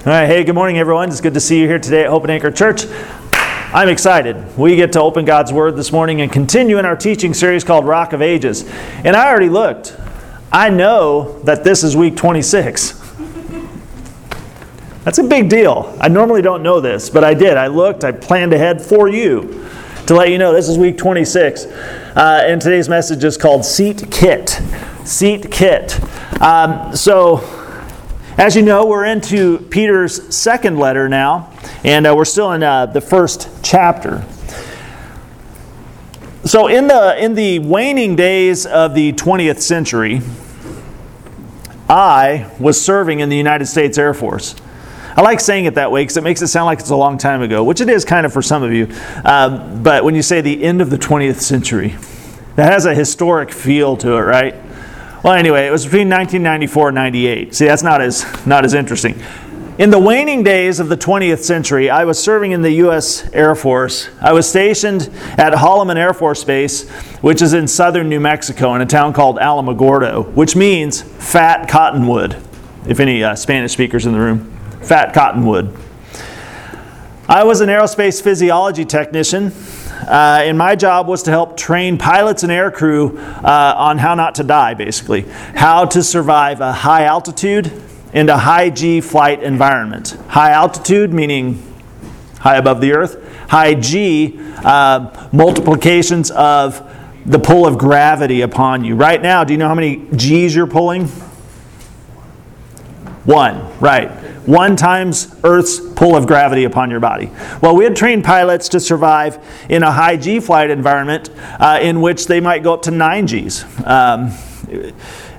All right, hey, good morning, everyone. It's good to see you here today at Hope and Anchor Church. I'm excited. We get to open God's Word this morning and continue in our teaching series called Rock of Ages. And I already looked. I know that this is week 26. That's a big deal. I normally don't know this, but I did. I looked, I planned ahead for you to let you know this is week 26. Uh, and today's message is called Seat Kit. Seat Kit. Um, so, as you know, we're into Peter's second letter now, and uh, we're still in uh, the first chapter. So, in the, in the waning days of the 20th century, I was serving in the United States Air Force. I like saying it that way because it makes it sound like it's a long time ago, which it is kind of for some of you. Um, but when you say the end of the 20th century, that has a historic feel to it, right? Well, anyway, it was between 1994 and 98. See, that's not as, not as interesting. In the waning days of the 20th century, I was serving in the U.S. Air Force. I was stationed at Holloman Air Force Base, which is in southern New Mexico, in a town called Alamogordo, which means fat cottonwood, if any uh, Spanish speakers in the room. Fat cottonwood. I was an aerospace physiology technician uh, and my job was to help train pilots and aircrew uh, on how not to die, basically, how to survive a high altitude and a high G flight environment. High altitude meaning high above the earth, high G uh, multiplications of the pull of gravity upon you. Right now, do you know how many G's you're pulling? One, right one times Earth's pull of gravity upon your body. Well, we had trained pilots to survive in a high G flight environment uh, in which they might go up to 9 Gs, um,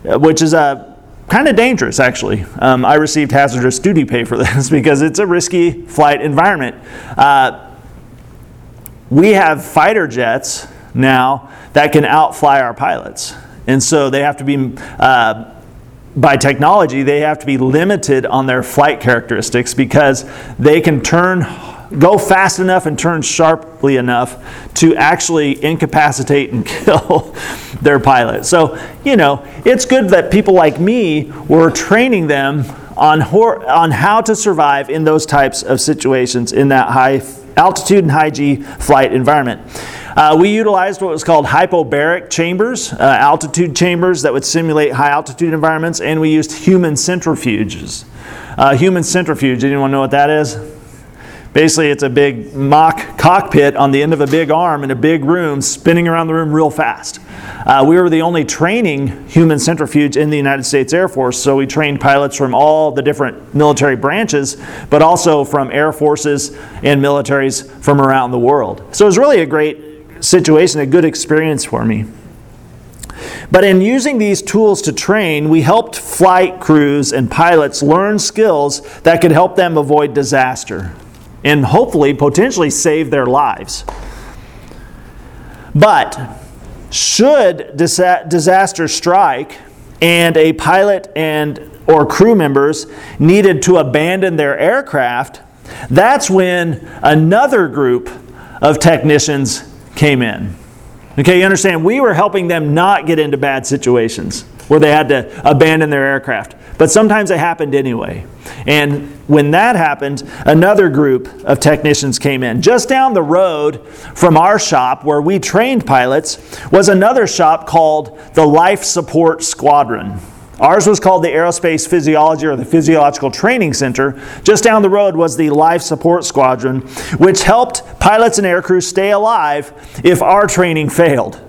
which is a kind of dangerous actually. Um, I received hazardous duty pay for this because it's a risky flight environment. Uh, we have fighter jets now that can outfly our pilots. And so they have to be uh, by technology, they have to be limited on their flight characteristics because they can turn, go fast enough and turn sharply enough to actually incapacitate and kill their pilot. So, you know, it's good that people like me were training them on, hor- on how to survive in those types of situations in that high altitude and high G flight environment. Uh, we utilized what was called hypobaric chambers, uh, altitude chambers that would simulate high altitude environments, and we used human centrifuges. Uh, human centrifuge, anyone know what that is? Basically, it's a big mock cockpit on the end of a big arm in a big room, spinning around the room real fast. Uh, we were the only training human centrifuge in the United States Air Force, so we trained pilots from all the different military branches, but also from air forces and militaries from around the world. So it was really a great situation, a good experience for me. But in using these tools to train, we helped flight crews and pilots learn skills that could help them avoid disaster and hopefully potentially save their lives. But should disaster strike and a pilot and or crew members needed to abandon their aircraft, that's when another group of technicians came in. Okay, you understand? We were helping them not get into bad situations where they had to abandon their aircraft. But sometimes it happened anyway. And when that happened, another group of technicians came in. Just down the road from our shop where we trained pilots was another shop called the Life Support Squadron. Ours was called the Aerospace Physiology or the Physiological Training Center. Just down the road was the Life Support Squadron, which helped pilots and aircrews stay alive if our training failed.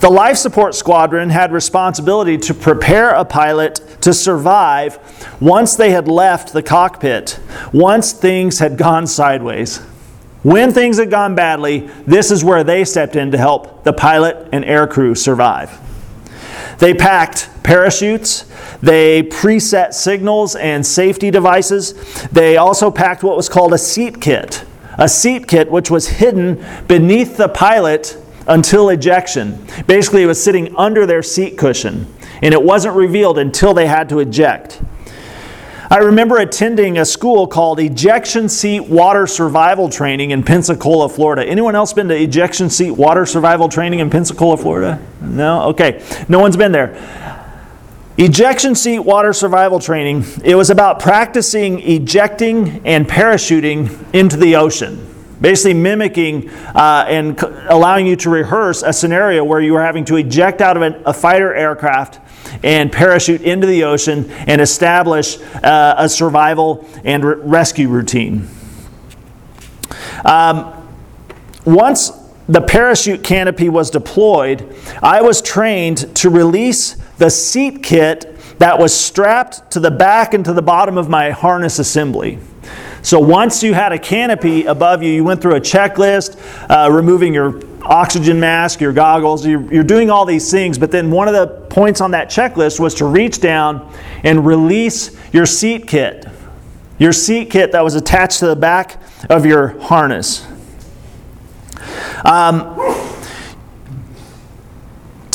The Life Support Squadron had responsibility to prepare a pilot to survive once they had left the cockpit, once things had gone sideways. When things had gone badly, this is where they stepped in to help the pilot and aircrew survive. They packed parachutes, they preset signals and safety devices. They also packed what was called a seat kit. A seat kit which was hidden beneath the pilot until ejection. Basically, it was sitting under their seat cushion, and it wasn't revealed until they had to eject. I remember attending a school called Ejection Seat Water Survival Training in Pensacola, Florida. Anyone else been to ejection seat water survival training in Pensacola, Florida? No? Okay. No one's been there. Ejection seat water survival training, it was about practicing ejecting and parachuting into the ocean. Basically, mimicking uh, and c- allowing you to rehearse a scenario where you were having to eject out of an, a fighter aircraft and parachute into the ocean and establish uh, a survival and re- rescue routine. Um, once the parachute canopy was deployed, I was trained to release the seat kit that was strapped to the back and to the bottom of my harness assembly. So once you had a canopy above you, you went through a checklist, uh, removing your oxygen mask, your goggles, you're, you're doing all these things, but then one of the points on that checklist was to reach down and release your seat kit. Your seat kit that was attached to the back of your harness. Um,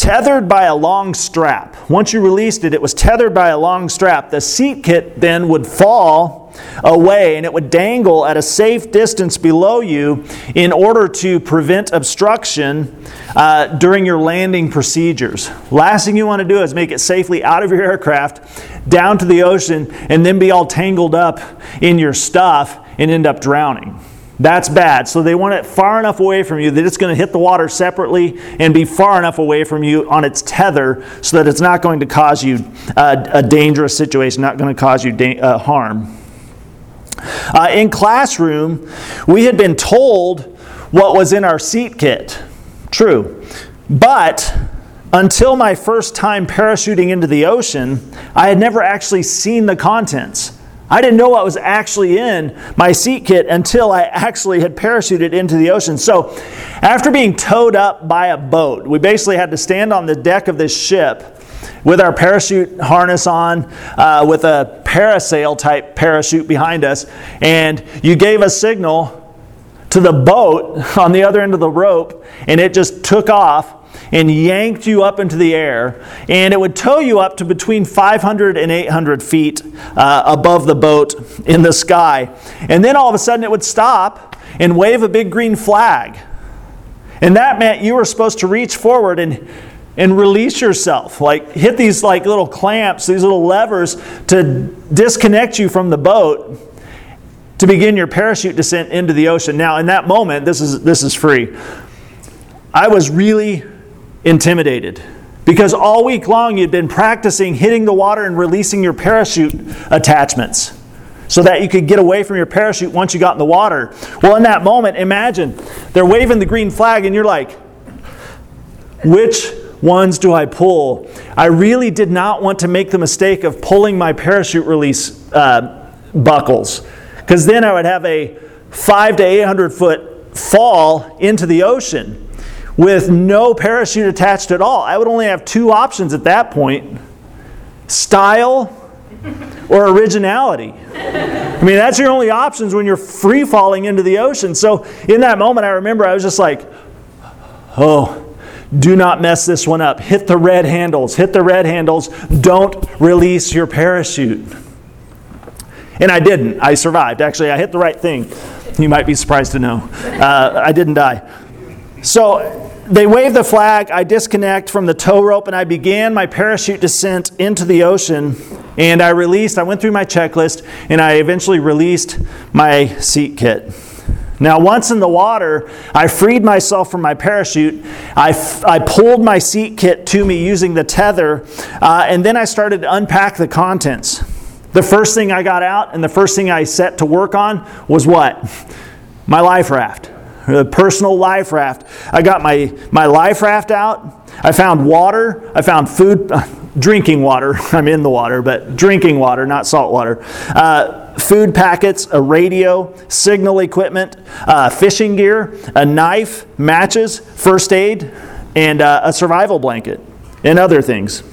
tethered by a long strap. Once you released it, it was tethered by a long strap. The seat kit then would fall away and it would dangle at a safe distance below you in order to prevent obstruction uh, during your landing procedures. Last thing you want to do is make it safely out of your aircraft, down to the ocean, and then be all tangled up in your stuff and end up drowning. That's bad. So they want it far enough away from you that it's going to hit the water separately and be far enough away from you on its tether so that it's not going to cause you uh, a dangerous situation, not going to cause you da- uh, harm. Uh, in classroom, we had been told what was in our seat kit. True. But until my first time parachuting into the ocean, I had never actually seen the contents. I didn't know what was actually in my seat kit until I actually had parachuted into the ocean. So, after being towed up by a boat, we basically had to stand on the deck of this ship with our parachute harness on, uh, with a parasail type parachute behind us, and you gave a signal to the boat on the other end of the rope, and it just took off and yanked you up into the air, and it would tow you up to between 500 and 800 feet uh, above the boat in the sky. And then all of a sudden it would stop and wave a big green flag. And that meant you were supposed to reach forward and and release yourself like hit these like little clamps these little levers to disconnect you from the boat to begin your parachute descent into the ocean now in that moment this is this is free i was really intimidated because all week long you'd been practicing hitting the water and releasing your parachute attachments so that you could get away from your parachute once you got in the water. Well, in that moment, imagine they're waving the green flag and you're like, which ones do I pull? I really did not want to make the mistake of pulling my parachute release uh, buckles because then I would have a five to 800 foot fall into the ocean with no parachute attached at all. I would only have two options at that point style or originality. I mean, that's your only options when you're free falling into the ocean. So, in that moment, I remember I was just like, oh, do not mess this one up. Hit the red handles. Hit the red handles. Don't release your parachute. And I didn't. I survived. Actually, I hit the right thing. You might be surprised to know. Uh, I didn't die. So they wave the flag, I disconnect from the tow rope, and I began my parachute descent into the ocean. And I released, I went through my checklist, and I eventually released my seat kit. Now, once in the water, I freed myself from my parachute. I, f- I pulled my seat kit to me using the tether, uh, and then I started to unpack the contents. The first thing I got out and the first thing I set to work on was what? My life raft personal life raft. I got my, my life raft out. I found water. I found food, uh, drinking water. I'm in the water, but drinking water, not salt water. Uh, food packets, a radio, signal equipment, uh, fishing gear, a knife, matches, first aid, and uh, a survival blanket, and other things.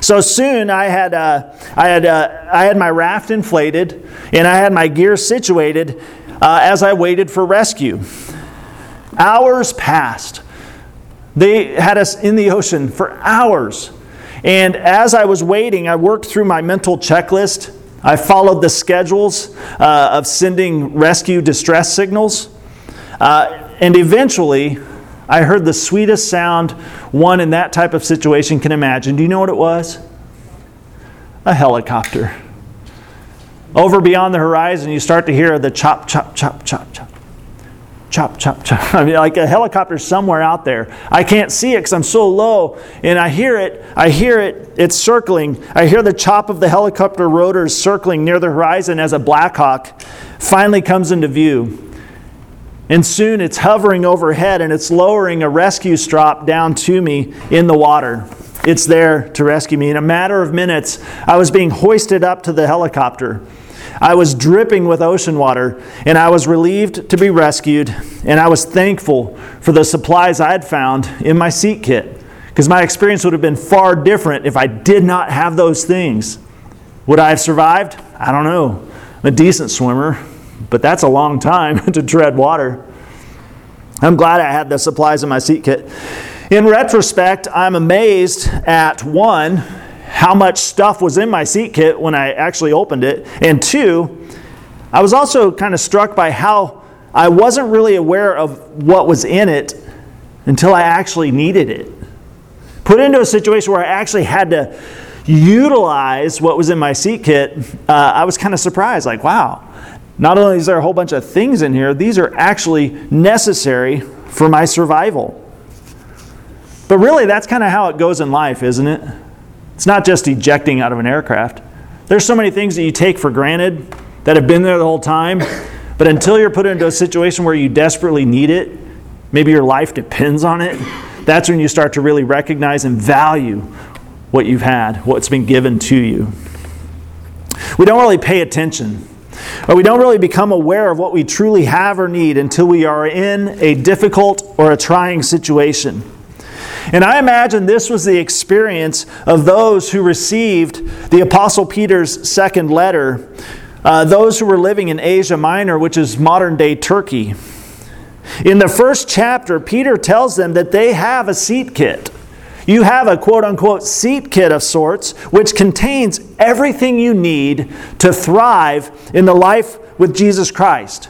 So soon I had, uh, I, had, uh, I had my raft inflated and I had my gear situated uh, as I waited for rescue. Hours passed. They had us in the ocean for hours. And as I was waiting, I worked through my mental checklist. I followed the schedules uh, of sending rescue distress signals. Uh, and eventually, I heard the sweetest sound one in that type of situation can imagine. Do you know what it was? a helicopter. Over beyond the horizon, you start to hear the chop, chop, chop, chop, chop. Chop, chop, chop. I mean, like a helicopter somewhere out there. I can't see it because I'm so low. And I hear it. I hear it. It's circling. I hear the chop of the helicopter rotors circling near the horizon as a Blackhawk finally comes into view. And soon it's hovering overhead and it's lowering a rescue strop down to me in the water. It's there to rescue me. In a matter of minutes, I was being hoisted up to the helicopter. I was dripping with ocean water, and I was relieved to be rescued, and I was thankful for the supplies I had found in my seat kit, because my experience would have been far different if I did not have those things. Would I have survived? I don't know. I'm a decent swimmer, but that's a long time to tread water. I'm glad I had the supplies in my seat kit. In retrospect, I'm amazed at one, how much stuff was in my seat kit when I actually opened it, and two, I was also kind of struck by how I wasn't really aware of what was in it until I actually needed it. Put into a situation where I actually had to utilize what was in my seat kit, uh, I was kind of surprised like, wow, not only is there a whole bunch of things in here, these are actually necessary for my survival. But really, that's kind of how it goes in life, isn't it? It's not just ejecting out of an aircraft. There's so many things that you take for granted that have been there the whole time, but until you're put into a situation where you desperately need it, maybe your life depends on it, that's when you start to really recognize and value what you've had, what's been given to you. We don't really pay attention or we don't really become aware of what we truly have or need until we are in a difficult or a trying situation. And I imagine this was the experience of those who received the Apostle Peter's second letter, uh, those who were living in Asia Minor, which is modern day Turkey. In the first chapter, Peter tells them that they have a seat kit. You have a quote unquote seat kit of sorts, which contains everything you need to thrive in the life with Jesus Christ.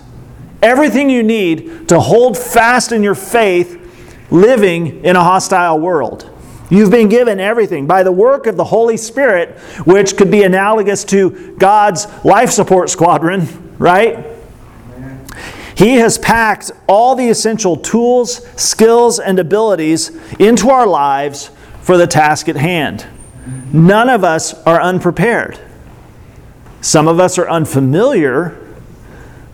Everything you need to hold fast in your faith living in a hostile world. You've been given everything by the work of the Holy Spirit, which could be analogous to God's life support squadron, right? He has packed all the essential tools, skills, and abilities into our lives for the task at hand. None of us are unprepared. Some of us are unfamiliar,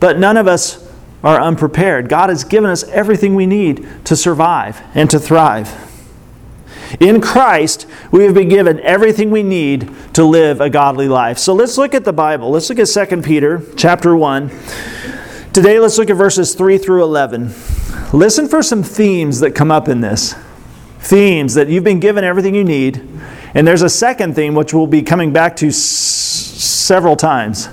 but none of us are unprepared. God has given us everything we need to survive and to thrive. In Christ, we have been given everything we need to live a godly life. So let's look at the Bible. Let's look at 2 Peter chapter 1. Today, let's look at verses 3 through 11. Listen for some themes that come up in this. Themes that you've been given everything you need. And there's a second theme which we'll be coming back to s- several times.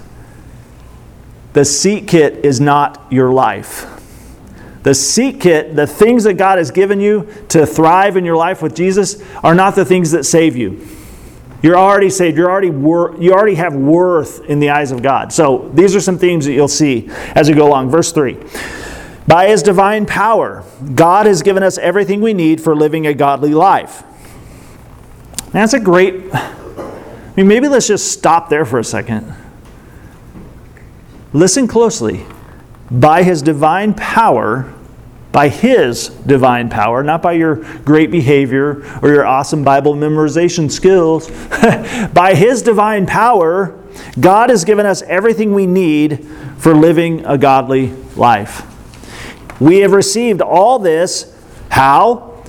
The seat kit is not your life. The seat kit, the things that God has given you to thrive in your life with Jesus, are not the things that save you. You're already saved. You're already wor- you already have worth in the eyes of God. So these are some themes that you'll see as we go along. Verse 3. By his divine power, God has given us everything we need for living a godly life. That's a great. I mean, maybe let's just stop there for a second. Listen closely. By his divine power, by His divine power, not by your great behavior or your awesome Bible memorization skills. by His divine power, God has given us everything we need for living a godly life. We have received all this. How?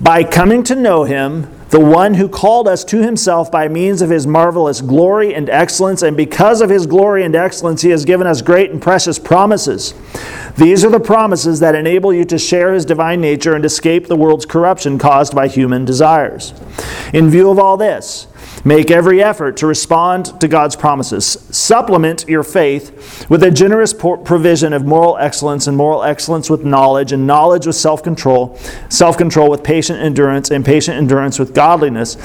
By coming to know Him the one who called us to himself by means of his marvelous glory and excellence, and because of his glory and excellence, he has given us great and precious promises. These are the promises that enable you to share his divine nature and escape the world's corruption caused by human desires. In view of all this, Make every effort to respond to God's promises. Supplement your faith with a generous provision of moral excellence, and moral excellence with knowledge, and knowledge with self control, self control with patient endurance, and patient endurance with godliness,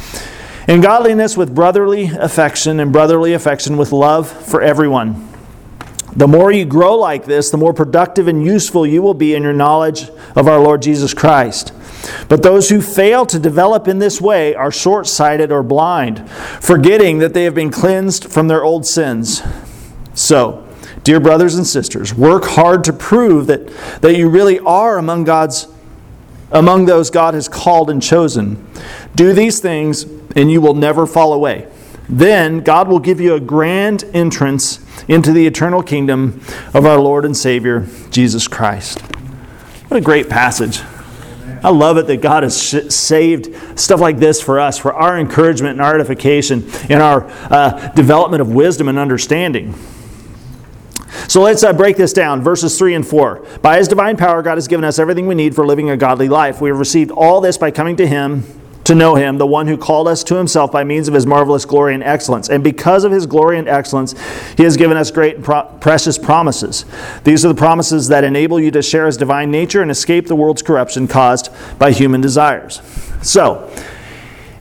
and godliness with brotherly affection, and brotherly affection with love for everyone. The more you grow like this, the more productive and useful you will be in your knowledge of our Lord Jesus Christ. But those who fail to develop in this way are short sighted or blind, forgetting that they have been cleansed from their old sins. So, dear brothers and sisters, work hard to prove that, that you really are among God's among those God has called and chosen. Do these things, and you will never fall away. Then God will give you a grand entrance into the eternal kingdom of our Lord and Savior, Jesus Christ. What a great passage. I love it that God has saved stuff like this for us, for our encouragement and our edification, and our uh, development of wisdom and understanding. So let's uh, break this down. Verses 3 and 4. By his divine power, God has given us everything we need for living a godly life. We have received all this by coming to him to know him, the one who called us to himself by means of his marvelous glory and excellence. And because of his glory and excellence, he has given us great and pro- precious promises. These are the promises that enable you to share his divine nature and escape the world's corruption caused by human desires. So,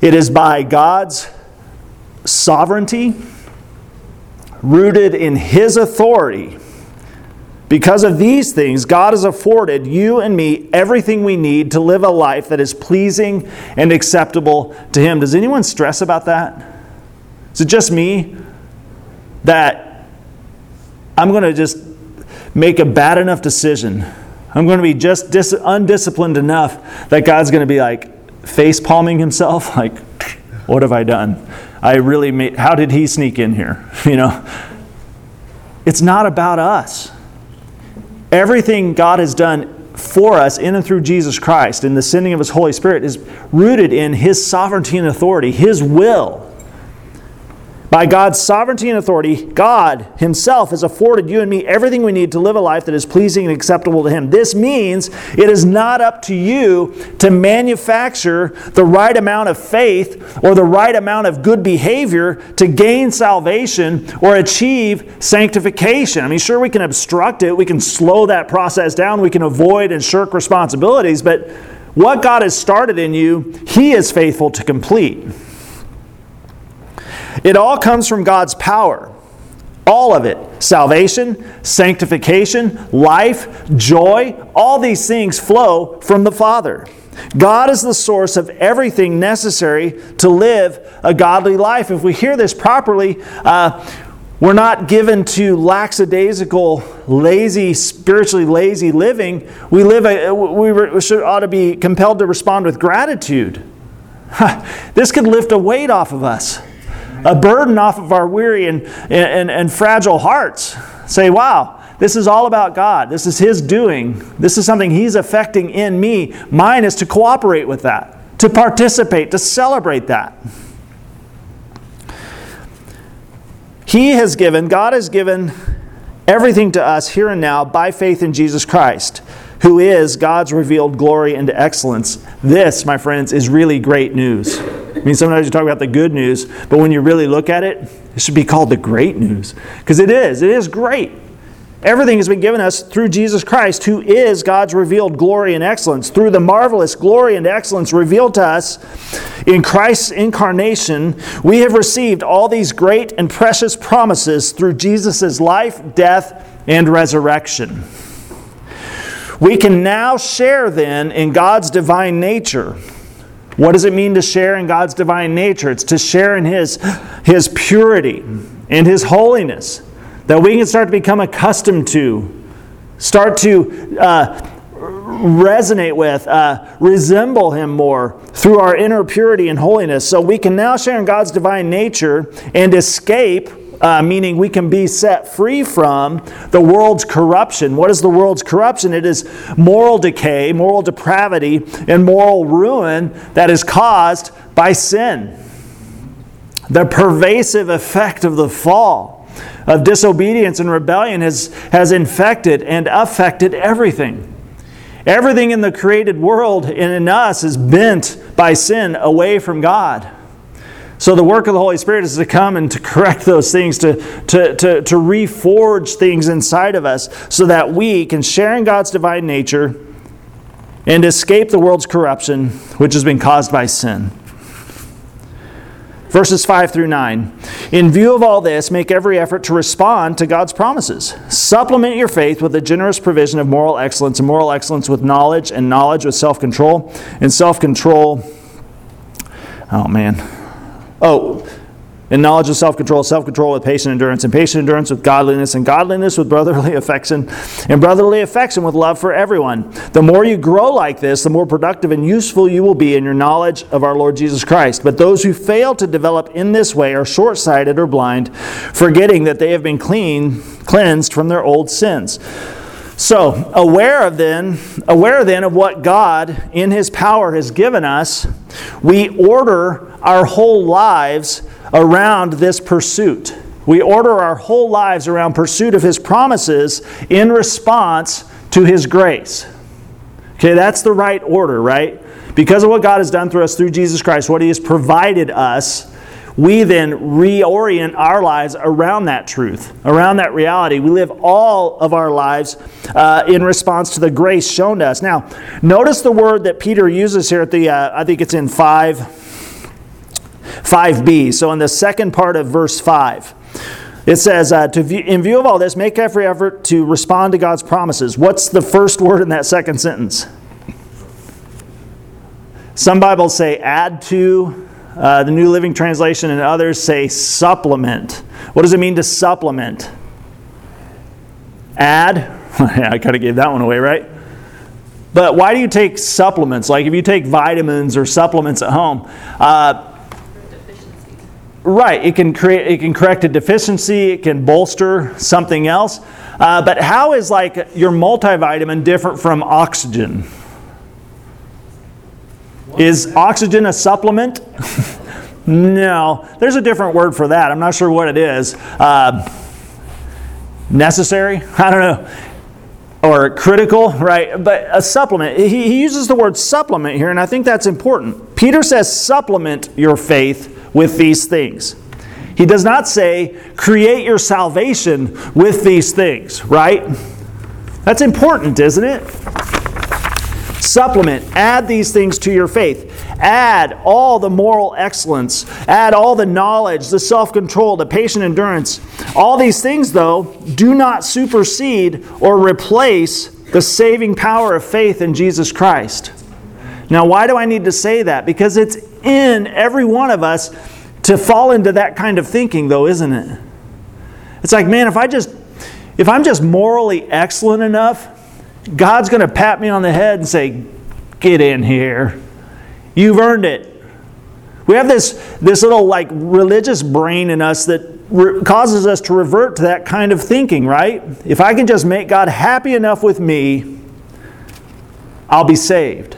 it is by God's sovereignty rooted in His authority. Because of these things, God has afforded you and me everything we need to live a life that is pleasing and acceptable to Him. Does anyone stress about that? Is it just me that I'm going to just make a bad enough decision? I'm going to be just dis- undisciplined enough that God's going to be like face palming Himself? Like, what have I done? I really made, how did he sneak in here? You know, it's not about us. Everything God has done for us in and through Jesus Christ in the sending of his Holy Spirit is rooted in his sovereignty and authority, his will. By God's sovereignty and authority, God Himself has afforded you and me everything we need to live a life that is pleasing and acceptable to Him. This means it is not up to you to manufacture the right amount of faith or the right amount of good behavior to gain salvation or achieve sanctification. I mean, sure, we can obstruct it, we can slow that process down, we can avoid and shirk responsibilities, but what God has started in you, He is faithful to complete. It all comes from God's power. All of it salvation, sanctification, life, joy all these things flow from the Father. God is the source of everything necessary to live a godly life. If we hear this properly, uh, we're not given to lackadaisical, lazy, spiritually lazy living. We live a, we should ought to be compelled to respond with gratitude. this could lift a weight off of us a burden off of our weary and, and, and fragile hearts. Say, wow, this is all about God. This is His doing. This is something He's affecting in me. Mine is to cooperate with that, to participate, to celebrate that. He has given, God has given everything to us here and now by faith in Jesus Christ, who is God's revealed glory and excellence. This, my friends, is really great news. I mean, sometimes you talk about the good news, but when you really look at it, it should be called the great news. Because it is. It is great. Everything has been given us through Jesus Christ, who is God's revealed glory and excellence. Through the marvelous glory and excellence revealed to us in Christ's incarnation, we have received all these great and precious promises through Jesus' life, death, and resurrection. We can now share then in God's divine nature what does it mean to share in God's divine nature? It's to share in His, His purity and His holiness that we can start to become accustomed to, start to uh, resonate with, uh, resemble Him more through our inner purity and holiness. So we can now share in God's divine nature and escape uh, meaning we can be set free from the world's corruption. What is the world's corruption? It is moral decay, moral depravity, and moral ruin that is caused by sin. The pervasive effect of the fall, of disobedience and rebellion, has, has infected and affected everything. Everything in the created world and in us is bent by sin away from God. So the work of the Holy Spirit is to come and to correct those things, to, to, to, to reforge things inside of us so that we can share in God's divine nature and escape the world's corruption, which has been caused by sin. verses 5 through 9. In view of all this, make every effort to respond to God's promises. Supplement your faith with a generous provision of moral excellence, and moral excellence with knowledge, and knowledge with self control, and self control. Oh, man. Oh, in knowledge with self control, self control with patient endurance, and patient endurance with godliness, and godliness with brotherly affection, and brotherly affection with love for everyone. The more you grow like this, the more productive and useful you will be in your knowledge of our Lord Jesus Christ. But those who fail to develop in this way are short sighted or blind, forgetting that they have been clean, cleansed from their old sins. So, aware of then, aware then of what God in his power has given us, we order our whole lives around this pursuit. We order our whole lives around pursuit of his promises in response to his grace. Okay, that's the right order, right? Because of what God has done through us through Jesus Christ, what he has provided us, we then reorient our lives around that truth, around that reality. We live all of our lives uh, in response to the grace shown to us. Now, notice the word that Peter uses here at the, uh, I think it's in 5, 5b. So in the second part of verse 5. It says, uh, to view, in view of all this, make every effort to respond to God's promises. What's the first word in that second sentence? Some Bibles say add to, uh, the New Living Translation and others say supplement. What does it mean to supplement? Add. I kind of gave that one away, right? But why do you take supplements? Like if you take vitamins or supplements at home, uh, right? It can create, it can correct a deficiency. It can bolster something else. Uh, but how is like your multivitamin different from oxygen? Is oxygen a supplement? no, there's a different word for that. I'm not sure what it is. Uh, necessary? I don't know. Or critical, right? But a supplement. He, he uses the word supplement here, and I think that's important. Peter says, supplement your faith with these things. He does not say, create your salvation with these things, right? That's important, isn't it? Supplement, add these things to your faith. Add all the moral excellence, add all the knowledge, the self control, the patient endurance. All these things, though, do not supersede or replace the saving power of faith in Jesus Christ. Now, why do I need to say that? Because it's in every one of us to fall into that kind of thinking, though, isn't it? It's like, man, if I just if I'm just morally excellent enough, God's going to pat me on the head and say, "Get in here. You've earned it." We have this this little like religious brain in us that re- causes us to revert to that kind of thinking, right? If I can just make God happy enough with me, I'll be saved.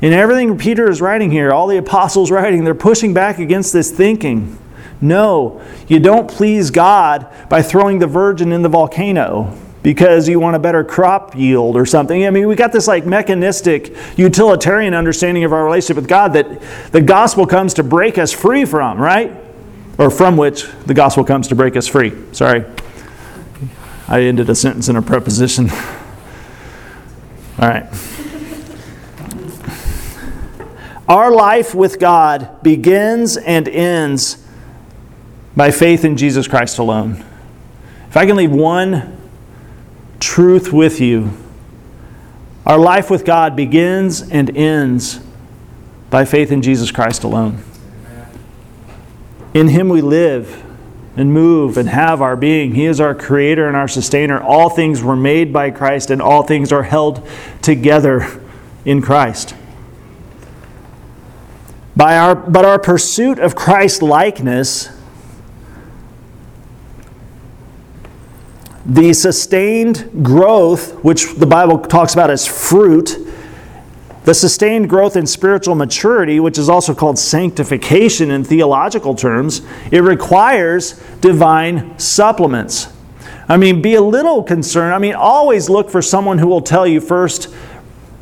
In everything Peter is writing here, all the apostles writing, they're pushing back against this thinking. No, you don't please God by throwing the virgin in the volcano because you want a better crop yield or something. I mean, we got this like mechanistic, utilitarian understanding of our relationship with God that the gospel comes to break us free from, right? Or from which the gospel comes to break us free. Sorry. I ended a sentence in a preposition. All right. Our life with God begins and ends by faith in Jesus Christ alone. If I can leave one truth with you, our life with God begins and ends by faith in Jesus Christ alone. In Him we live and move and have our being. He is our creator and our sustainer. All things were made by Christ, and all things are held together in Christ. By our, but our pursuit of Christ likeness, the sustained growth, which the Bible talks about as fruit, the sustained growth in spiritual maturity, which is also called sanctification in theological terms, it requires divine supplements. I mean, be a little concerned. I mean, always look for someone who will tell you first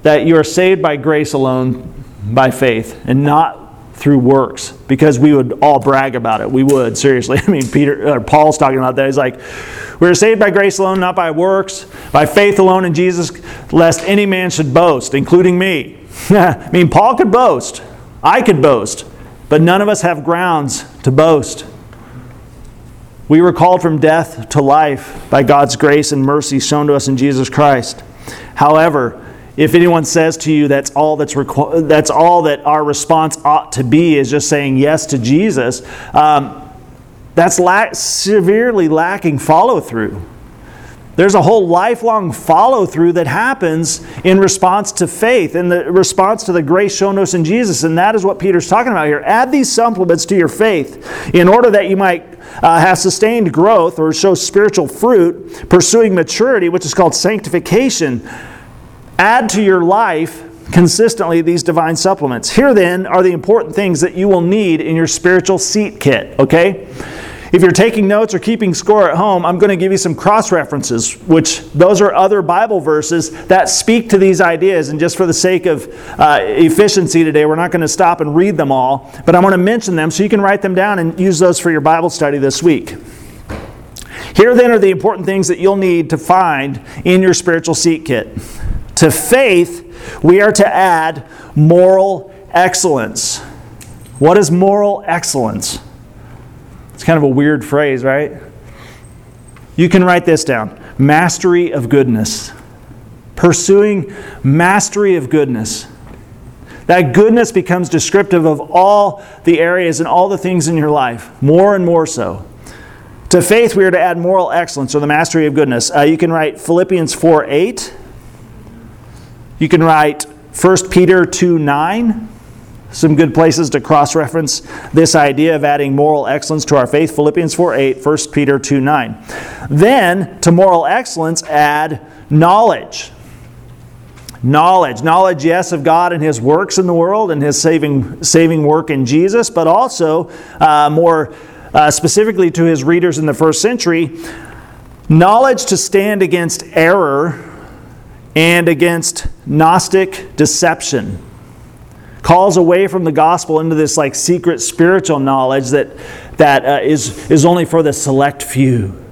that you are saved by grace alone, by faith, and not through works because we would all brag about it. We would, seriously. I mean, Peter or Paul's talking about that. He's like, we're saved by grace alone, not by works, by faith alone in Jesus, lest any man should boast, including me. I mean, Paul could boast. I could boast. but none of us have grounds to boast. We were called from death to life by God's grace and mercy shown to us in Jesus Christ. However, if anyone says to you that's all that's requ- that's all that our response ought to be is just saying yes to Jesus, um, that's la- severely lacking follow through. There's a whole lifelong follow through that happens in response to faith, in the response to the grace shown us in Jesus. And that is what Peter's talking about here. Add these supplements to your faith in order that you might uh, have sustained growth or show spiritual fruit, pursuing maturity, which is called sanctification. Add to your life consistently these divine supplements. Here then are the important things that you will need in your spiritual seat kit, okay? If you're taking notes or keeping score at home, I'm going to give you some cross references, which those are other Bible verses that speak to these ideas. And just for the sake of uh, efficiency today, we're not going to stop and read them all, but I'm going to mention them so you can write them down and use those for your Bible study this week. Here then are the important things that you'll need to find in your spiritual seat kit. To faith, we are to add moral excellence. What is moral excellence? It's kind of a weird phrase, right? You can write this down mastery of goodness. Pursuing mastery of goodness. That goodness becomes descriptive of all the areas and all the things in your life, more and more so. To faith, we are to add moral excellence or the mastery of goodness. Uh, you can write Philippians 4 8. You can write 1 Peter 2 9 some good places to cross reference this idea of adding moral excellence to our faith Philippians 4 8, 1 Peter 2 9. Then, to moral excellence, add knowledge. Knowledge. Knowledge, yes, of God and His works in the world and His saving, saving work in Jesus, but also uh, more uh, specifically to His readers in the first century, knowledge to stand against error and against Gnostic deception calls away from the gospel into this like secret spiritual knowledge that that uh, is is only for the select few.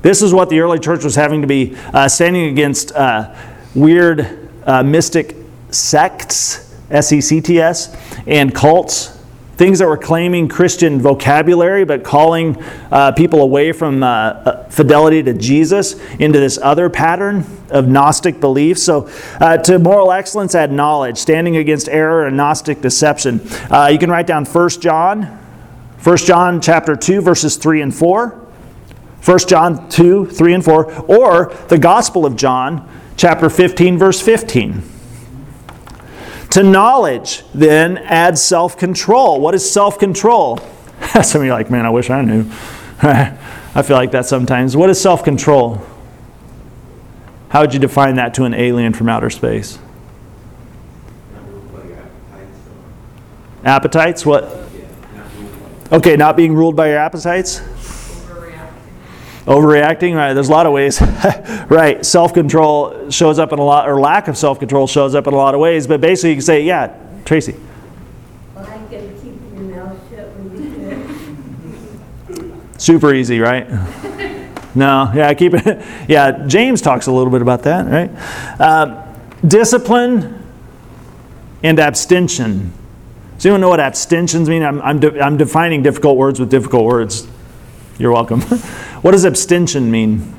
This is what the early church was having to be uh, standing against uh, weird uh, mystic sects, S E C T S, and cults things that were claiming Christian vocabulary but calling uh, people away from uh, uh, fidelity to Jesus into this other pattern of Gnostic belief. So, uh, to moral excellence, add knowledge, standing against error and Gnostic deception. Uh, you can write down 1 John, 1 John chapter 2, verses 3 and 4. 1 John 2, 3 and 4, or the Gospel of John, chapter 15, verse 15. To knowledge, then, add self control. What is self control? Some of you are like, man, I wish I knew. I feel like that sometimes. What is self control? How would you define that to an alien from outer space? Appetites? What? Okay, not being ruled by your appetites? Overreacting, right? There's a lot of ways, right? Self control shows up in a lot, or lack of self control shows up in a lot of ways. But basically, you can say, yeah, Tracy. Well, I can keep your mouth shut when you Super easy, right? no, yeah, I keep it. Yeah, James talks a little bit about that, right? Um, discipline and abstention. Does anyone know what abstentions mean? I'm, I'm, de- I'm defining difficult words with difficult words. You're welcome. what does abstention mean?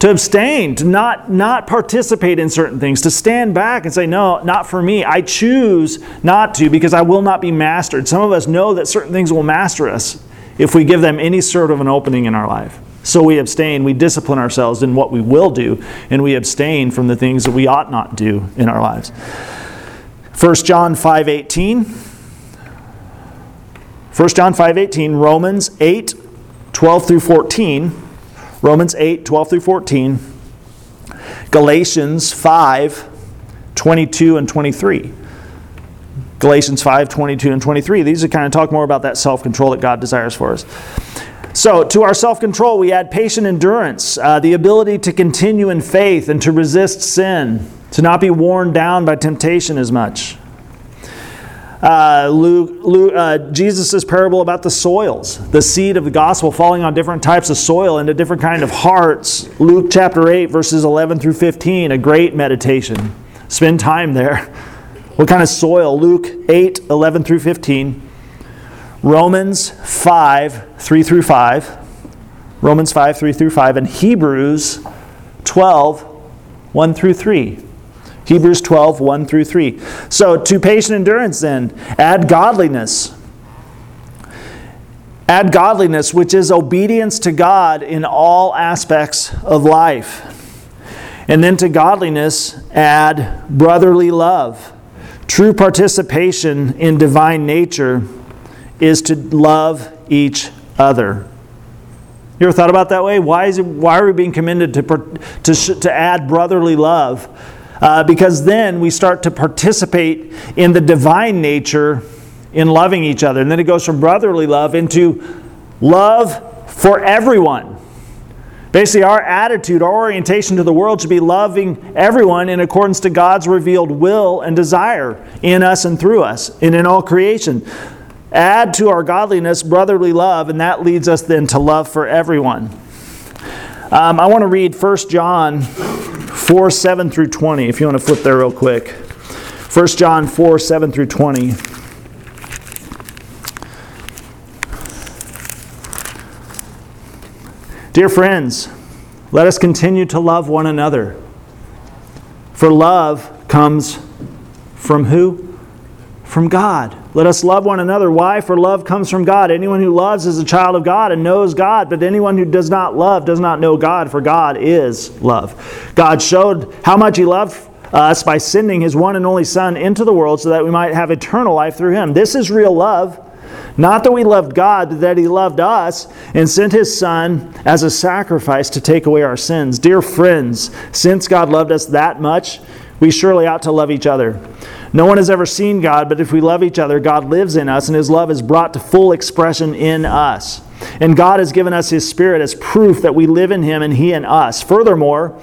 To abstain, to not, not participate in certain things, to stand back and say, No, not for me. I choose not to because I will not be mastered. Some of us know that certain things will master us if we give them any sort of an opening in our life. So we abstain, we discipline ourselves in what we will do, and we abstain from the things that we ought not do in our lives. 1 John 5 18. 1 John 5:18, Romans 8, 12 through 14, Romans 8, 12 through 14, Galatians 5, 22 and 23. Galatians 5, 22 and 23. These are kind of talk more about that self-control that God desires for us. So, to our self control, we add patient endurance, uh, the ability to continue in faith and to resist sin, to not be worn down by temptation as much uh, Luke, Luke, uh, Jesus' parable about the soils, the seed of the gospel falling on different types of soil into different kind of hearts. Luke chapter 8, verses 11 through 15, a great meditation. Spend time there. What kind of soil? Luke 8, 11 through 15. Romans 5, 3 through 5. Romans 5, 3 through 5. And Hebrews 12, 1 through 3. Hebrews 12, 1 through 3. So to patient endurance, then, add godliness. Add godliness, which is obedience to God in all aspects of life. And then to godliness, add brotherly love. True participation in divine nature is to love each other. You ever thought about that way? Why, is it, why are we being commended to, to, to add brotherly love? Uh, because then we start to participate in the divine nature in loving each other. And then it goes from brotherly love into love for everyone. Basically, our attitude, our orientation to the world should be loving everyone in accordance to God's revealed will and desire in us and through us and in all creation. Add to our godliness brotherly love, and that leads us then to love for everyone. Um, I want to read 1 John 4 7 through 20, if you want to flip there real quick. 1 John 4 7 through 20. Dear friends, let us continue to love one another. For love comes from who? From God. Let us love one another. Why? For love comes from God. Anyone who loves is a child of God and knows God, but anyone who does not love does not know God, for God is love. God showed how much He loved us by sending His one and only Son into the world so that we might have eternal life through Him. This is real love. Not that we loved God, but that He loved us and sent His Son as a sacrifice to take away our sins. Dear friends, since God loved us that much, we surely ought to love each other. No one has ever seen God, but if we love each other, God lives in us, and His love is brought to full expression in us. And God has given us His Spirit as proof that we live in Him and He in us. Furthermore,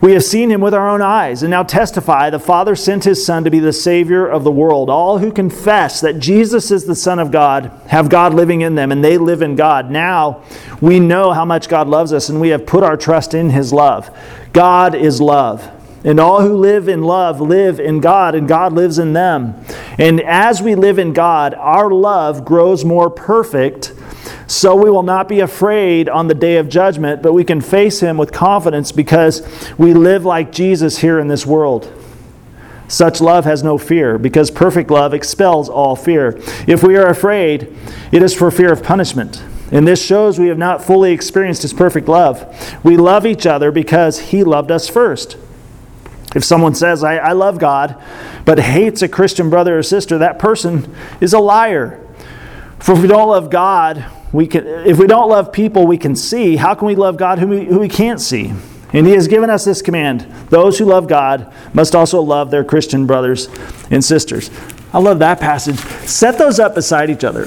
we have seen him with our own eyes and now testify the Father sent his Son to be the Savior of the world. All who confess that Jesus is the Son of God have God living in them and they live in God. Now we know how much God loves us and we have put our trust in his love. God is love. And all who live in love live in God, and God lives in them. And as we live in God, our love grows more perfect so we will not be afraid on the day of judgment, but we can face him with confidence because we live like Jesus here in this world. Such love has no fear, because perfect love expels all fear. If we are afraid, it is for fear of punishment. And this shows we have not fully experienced his perfect love. We love each other because he loved us first. If someone says, I, I love God, but hates a Christian brother or sister, that person is a liar. For if we don't love God, we can, if we don't love people we can see, how can we love God who we, who we can't see? And He has given us this command those who love God must also love their Christian brothers and sisters. I love that passage. Set those up beside each other.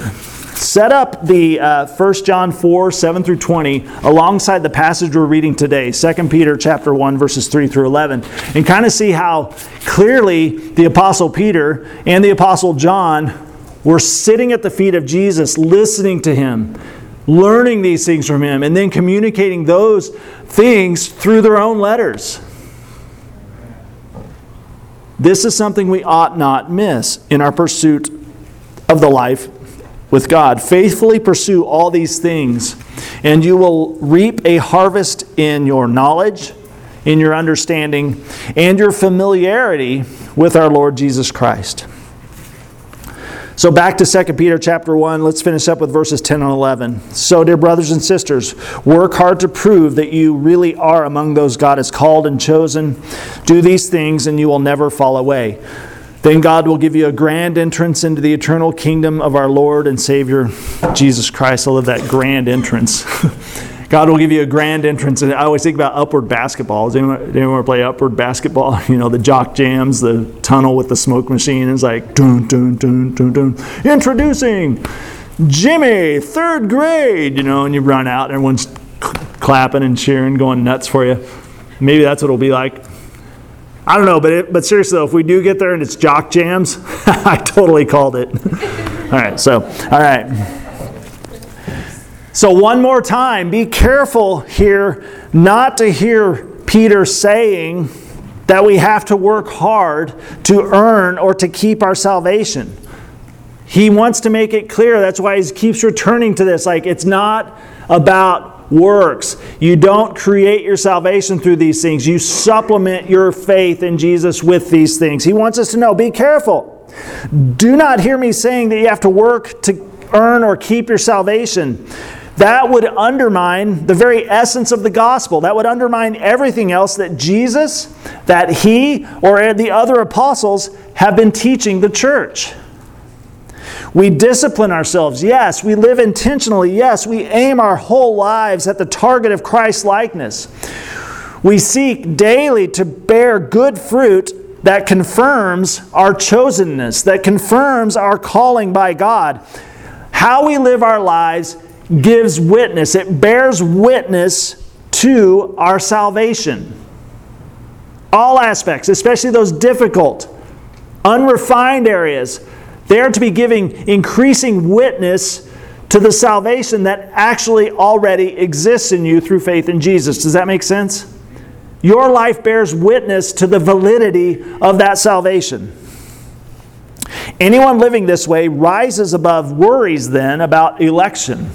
Set up the uh, 1 John 4, 7 through 20, alongside the passage we're reading today, 2 Peter chapter 1, verses 3 through 11, and kind of see how clearly the Apostle Peter and the Apostle John were sitting at the feet of Jesus, listening to him, learning these things from him, and then communicating those things through their own letters. This is something we ought not miss in our pursuit of the life with God. Faithfully pursue all these things, and you will reap a harvest in your knowledge, in your understanding, and your familiarity with our Lord Jesus Christ. So back to 2 Peter chapter 1, let's finish up with verses 10 and 11. So dear brothers and sisters, work hard to prove that you really are among those God has called and chosen. Do these things and you will never fall away. Then God will give you a grand entrance into the eternal kingdom of our Lord and Savior Jesus Christ. I love that grand entrance. God will give you a grand entrance. And I always think about upward basketball. Does anyone, anyone play upward basketball? You know, the jock jams, the tunnel with the smoke machine. It's like, dun, dun, dun, dun, dun. Introducing Jimmy, third grade, you know, and you run out and everyone's clapping and cheering, going nuts for you. Maybe that's what it'll be like. I don't know, but it, but seriously though, if we do get there and it's jock jams, I totally called it. all right, so all right. So, one more time, be careful here not to hear Peter saying that we have to work hard to earn or to keep our salvation. He wants to make it clear. That's why he keeps returning to this. Like, it's not about works. You don't create your salvation through these things, you supplement your faith in Jesus with these things. He wants us to know be careful. Do not hear me saying that you have to work to earn or keep your salvation. That would undermine the very essence of the gospel. That would undermine everything else that Jesus, that he, or the other apostles have been teaching the church. We discipline ourselves, yes. We live intentionally, yes. We aim our whole lives at the target of Christ's likeness. We seek daily to bear good fruit that confirms our chosenness, that confirms our calling by God. How we live our lives gives witness, it bears witness to our salvation. All aspects, especially those difficult, unrefined areas, they are to be giving increasing witness to the salvation that actually already exists in you through faith in Jesus. Does that make sense? Your life bears witness to the validity of that salvation. Anyone living this way rises above worries then about election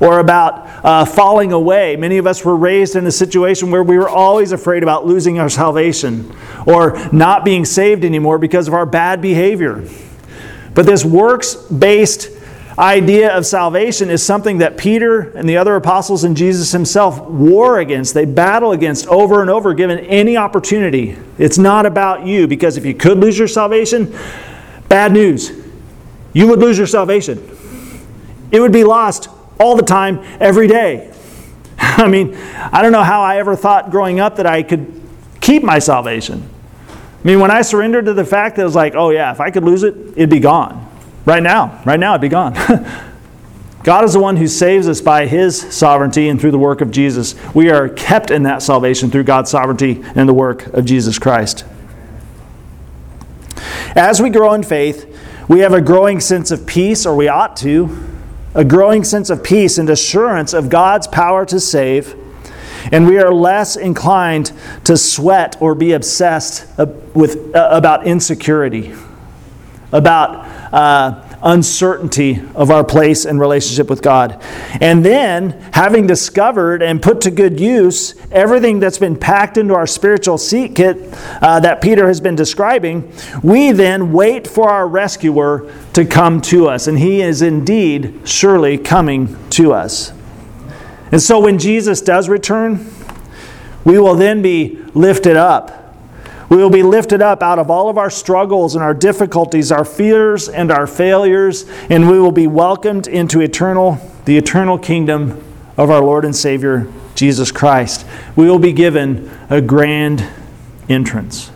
or about uh, falling away. Many of us were raised in a situation where we were always afraid about losing our salvation or not being saved anymore because of our bad behavior. But this works based idea of salvation is something that Peter and the other apostles and Jesus himself war against. They battle against over and over, given any opportunity. It's not about you, because if you could lose your salvation, bad news. You would lose your salvation. It would be lost all the time, every day. I mean, I don't know how I ever thought growing up that I could keep my salvation. I mean, when I surrendered to the fact that it was like, oh yeah, if I could lose it, it'd be gone. Right now, right now, it'd be gone. God is the one who saves us by His sovereignty and through the work of Jesus. We are kept in that salvation through God's sovereignty and the work of Jesus Christ. As we grow in faith, we have a growing sense of peace, or we ought to, a growing sense of peace and assurance of God's power to save and we are less inclined to sweat or be obsessed with, uh, about insecurity, about uh, uncertainty of our place and relationship with God. And then, having discovered and put to good use everything that's been packed into our spiritual seat kit uh, that Peter has been describing, we then wait for our rescuer to come to us. And he is indeed surely coming to us. And so when Jesus does return, we will then be lifted up. We will be lifted up out of all of our struggles and our difficulties, our fears and our failures, and we will be welcomed into eternal, the eternal kingdom of our Lord and Savior, Jesus Christ. We will be given a grand entrance.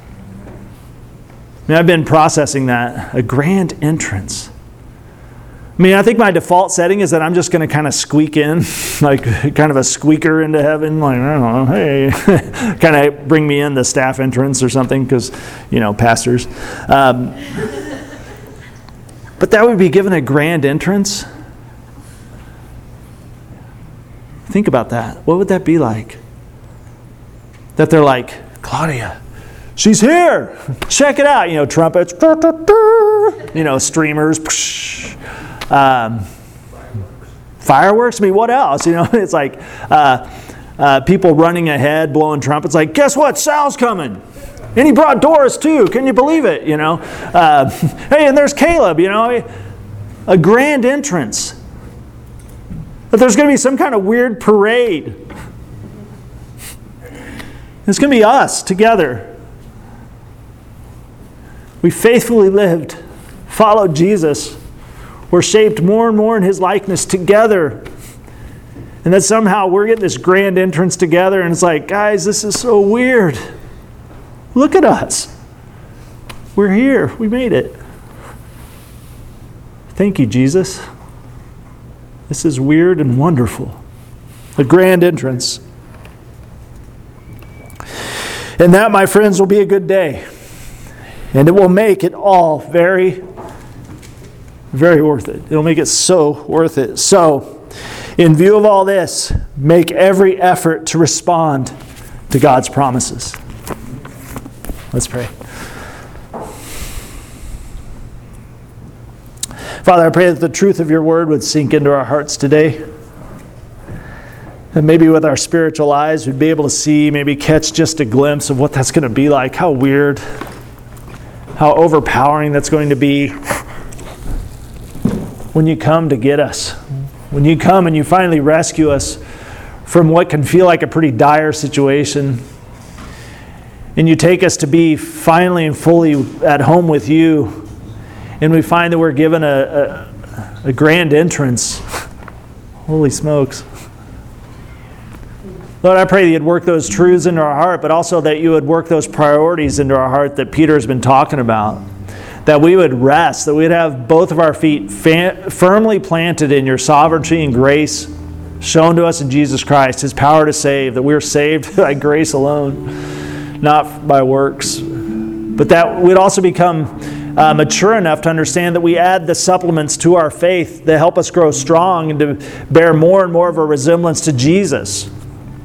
I mean, I've been processing that a grand entrance. I mean, I think my default setting is that I'm just going to kind of squeak in, like kind of a squeaker into heaven, like, hey, kind of bring me in the staff entrance or something, because, you know, pastors. Um, but that would be given a grand entrance. Think about that. What would that be like? That they're like, Claudia, she's here. Check it out. You know, trumpets, you know, streamers um, fireworks. I mean, what else? You know, it's like uh, uh, people running ahead, blowing trumpets. Like, guess what? Sal's coming. And he brought Doris too. Can you believe it? You know, uh, hey, and there's Caleb. You know, a grand entrance. But there's going to be some kind of weird parade. It's going to be us together. We faithfully lived, followed Jesus we're shaped more and more in his likeness together. And that somehow we're getting this grand entrance together, and it's like, guys, this is so weird. Look at us. We're here. We made it. Thank you, Jesus. This is weird and wonderful. A grand entrance. And that, my friends, will be a good day. And it will make it all very very worth it. It'll make it so worth it. So, in view of all this, make every effort to respond to God's promises. Let's pray. Father, I pray that the truth of your word would sink into our hearts today. And maybe with our spiritual eyes, we'd be able to see, maybe catch just a glimpse of what that's going to be like, how weird, how overpowering that's going to be when you come to get us. When you come and you finally rescue us from what can feel like a pretty dire situation. And you take us to be finally and fully at home with you. And we find that we're given a, a, a grand entrance. Holy smokes. Lord, I pray that you'd work those truths into our heart, but also that you would work those priorities into our heart that Peter has been talking about. That we would rest, that we'd have both of our feet fa- firmly planted in your sovereignty and grace shown to us in Jesus Christ, his power to save, that we're saved by grace alone, not by works. But that we'd also become uh, mature enough to understand that we add the supplements to our faith that help us grow strong and to bear more and more of a resemblance to Jesus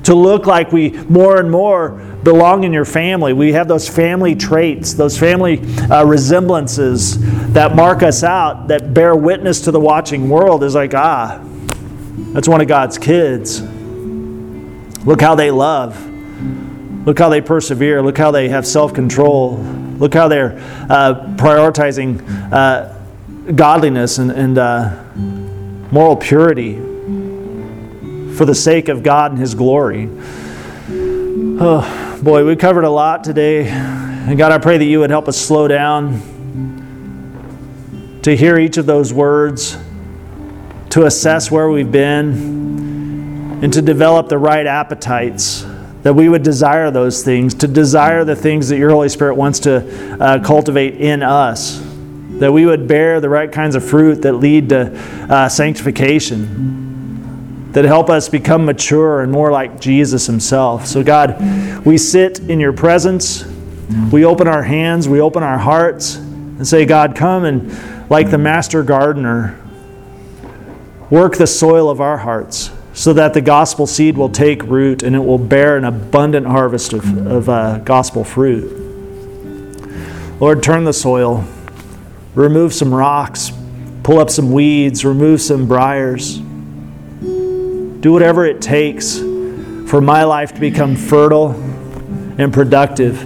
to look like we more and more belong in your family. We have those family traits, those family uh, resemblances that mark us out, that bear witness to the watching world is like, ah, that's one of God's kids. Look how they love. Look how they persevere. Look how they have self control. Look how they're uh, prioritizing uh, godliness and, and uh, moral purity for the sake of God and His glory. Oh, boy, we covered a lot today. And God, I pray that you would help us slow down to hear each of those words, to assess where we've been, and to develop the right appetites. That we would desire those things, to desire the things that your Holy Spirit wants to uh, cultivate in us. That we would bear the right kinds of fruit that lead to uh, sanctification that help us become mature and more like Jesus Himself. So, God, we sit in your presence. We open our hands, we open our hearts, and say, God, come and, like the master gardener, work the soil of our hearts so that the gospel seed will take root and it will bear an abundant harvest of, of uh, gospel fruit. Lord, turn the soil, remove some rocks, pull up some weeds, remove some briars. Do whatever it takes for my life to become fertile and productive,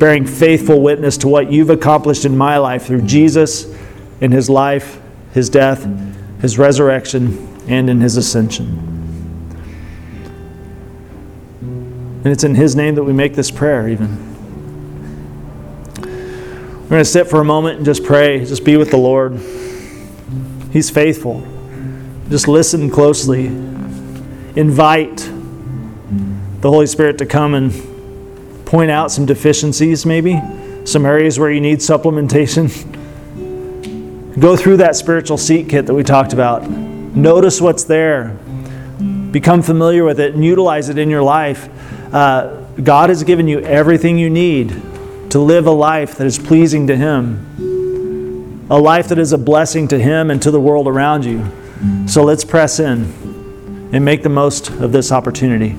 bearing faithful witness to what you've accomplished in my life through Jesus in his life, his death, his resurrection, and in his ascension. And it's in his name that we make this prayer, even. We're going to sit for a moment and just pray, just be with the Lord. He's faithful. Just listen closely. Invite the Holy Spirit to come and point out some deficiencies, maybe, some areas where you need supplementation. Go through that spiritual seat kit that we talked about. Notice what's there. Become familiar with it and utilize it in your life. Uh, God has given you everything you need to live a life that is pleasing to Him, a life that is a blessing to Him and to the world around you. So let's press in and make the most of this opportunity.